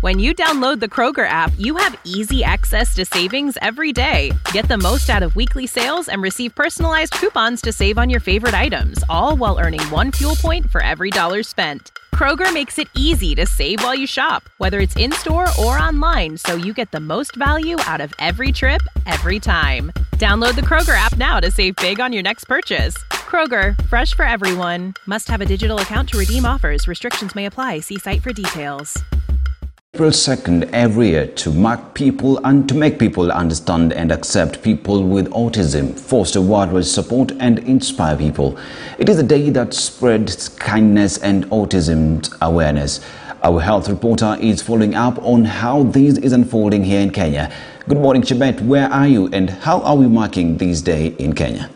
When you download the Kroger app, you have easy access to savings every day. Get the most out of weekly sales and receive personalized coupons to save on your favorite items, all while earning one fuel point for every dollar spent. Kroger makes it easy to save while you shop, whether it's in store or online, so you get the most value out of every trip, every time. Download the Kroger app now to save big on your next purchase. Kroger, fresh for everyone. Must have a digital account to redeem offers. Restrictions may apply. See site for details. April 2nd every year to mark people and to make people understand and accept people with autism, foster worldwide support and inspire people. It is a day that spreads kindness and autism awareness. Our health reporter is following up on how this is unfolding here in Kenya. Good morning, Chebet. Where are you and how are we marking this day in Kenya?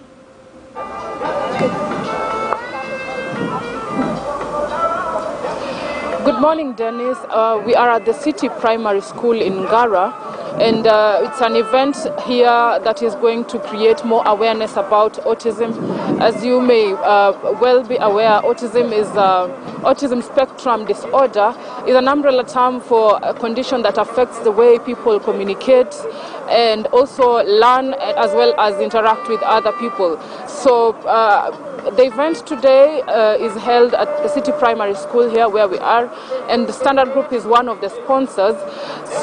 Good morning, Dennis. Uh, we are at the City Primary School in Ngara, and uh, it's an event here that is going to create more awareness about autism. As you may uh, well be aware, autism is uh, autism spectrum disorder is an umbrella term for a condition that affects the way people communicate and also learn as well as interact with other people. So uh, the event today uh, is held at the City Primary School here where we are, and the Standard Group is one of the sponsors.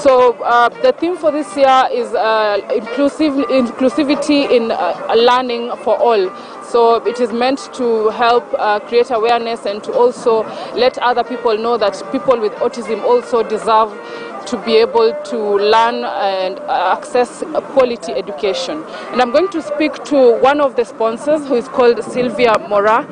So uh, the theme for this year is uh, inclusive, inclusivity in uh, learning for all. So it is meant to help uh, create awareness and to also let other people know that people with autism also deserve to be able to learn and access quality education. And I'm going to speak to one of the sponsors who is called Sylvia Mora.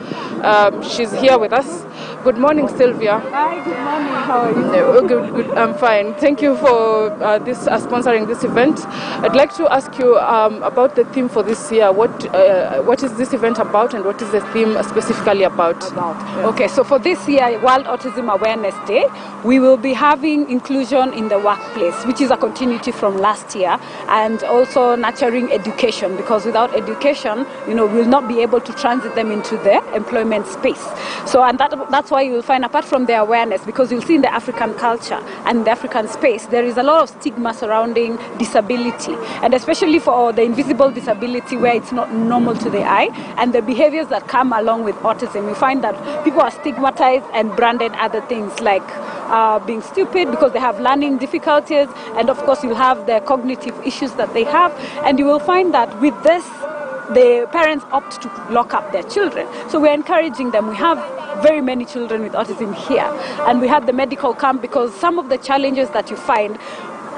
Um, she's here with us. Good morning, Sylvia. Hi, good morning. How are you? Oh, good, good. I'm fine. Thank you for uh, this uh, sponsoring this event. I'd like to ask you um, about the theme for this year. What uh, what is this event about, and what is the theme specifically about? About. Okay, so for this year, World Autism Awareness Day, we will be having inclusion in the workplace, which is a continuity from last year, and also nurturing education because without education, you know, we'll not be able to transit them into the employment space. So, and that that's why you'll find, apart from the awareness, because you'll see in the African culture and the African space, there is a lot of stigma surrounding disability, and especially for the invisible disability where it's not normal to the eye, and the behaviors that come along with autism. You find that people are stigmatized and branded other things like uh, being stupid because they have learning difficulties, and of course, you'll have the cognitive issues that they have, and you will find that with this the parents opt to lock up their children. So we're encouraging them. We have very many children with autism here, and we have the medical camp because some of the challenges that you find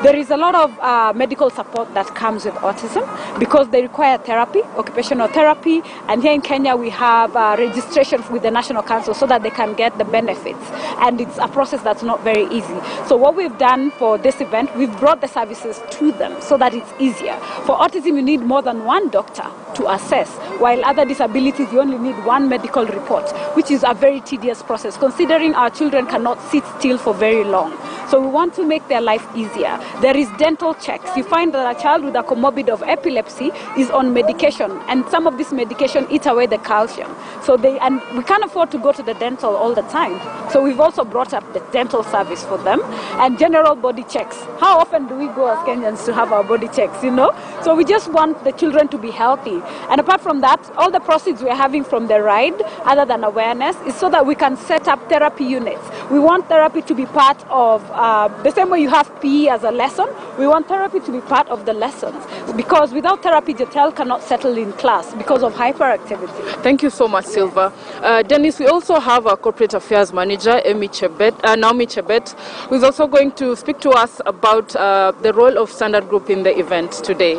there is a lot of uh, medical support that comes with autism because they require therapy, occupational therapy, and here in Kenya we have uh, registration with the National Council so that they can get the benefits. And it's a process that's not very easy. So what we've done for this event, we've brought the services to them so that it's easier. For autism, you need more than one doctor to assess, while other disabilities you only need one medical report, which is a very tedious process considering our children cannot sit still for very long. So we want to make their life easier. There is dental checks. You find that a child with a comorbid of epilepsy is on medication, and some of this medication eats away the calcium. So they and we can't afford to go to the dental all the time. So we've also brought up the dental service for them and general body checks. How often do we go as Kenyans to have our body checks? You know. So we just want the children to be healthy. And apart from that, all the proceeds we're having from the ride, other than awareness, is so that we can set up therapy units. We want therapy to be part of uh, the same way you have PE as a lesson. We want therapy to be part of the lessons because without therapy, the child cannot settle in class because of hyperactivity. Thank you so much, Silva. Uh, Dennis, we also have our corporate affairs manager, Amy Chebet, uh, Naomi Chebet, who is also going to speak to us about uh, the role of Standard Group in the event today.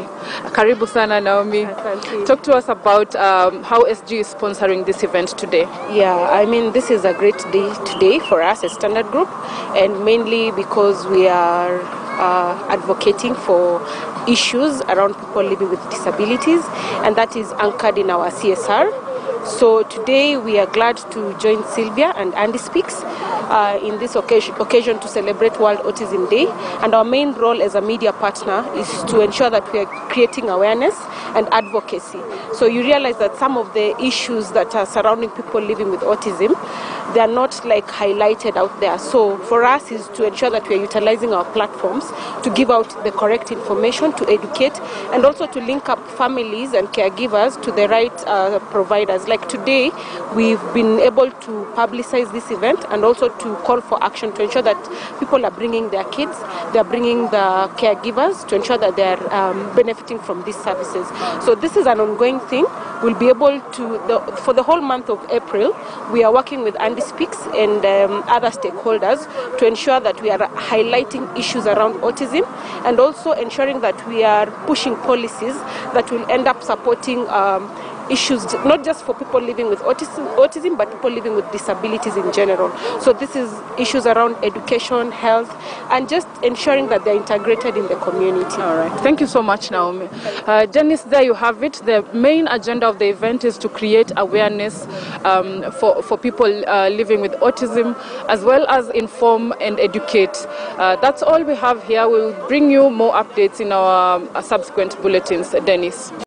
Karibu sana, Naomi. Talk to us about um, how SG is sponsoring this event today. Yeah, I mean, this is a great day today for us as Standard Group, and mainly because we are uh, advocating for issues around people living with disabilities, and that is anchored in our CSR. So today we are glad to join Sylvia and Andy Speaks uh, in this occasion, occasion to celebrate World Autism Day. And our main role as a media partner is to ensure that we are creating awareness and advocacy. So you realize that some of the issues that are surrounding people living with autism they are not like highlighted out there. So for us is to ensure that we are utilizing our platforms to give out the correct information, to educate, and also to link up families and caregivers to the right uh, providers. Like today, we've been able to publicize this event and also to call for action to ensure that people are bringing their kids, they're bringing the caregivers to ensure that they're um, benefiting from these services. So this is an ongoing thing. We'll be able to, the, for the whole month of April, we are working with Andy Speaks and um, other stakeholders to ensure that we are highlighting issues around autism and also ensuring that we are pushing policies that will end up supporting um, issues not just for people living with autism, autism but people living with disabilities in general. So this is issues around education, health, and just ensuring that they're integrated in the community. All right. Thank you so much, Naomi. Uh, there you have it. The main agenda of the event is to create awareness um, for, for people uh, living with autism, as well as inform and educate. Uh, that's all we have here. We'll bring you more updates in our uh, subsequent bulletins. Dennis.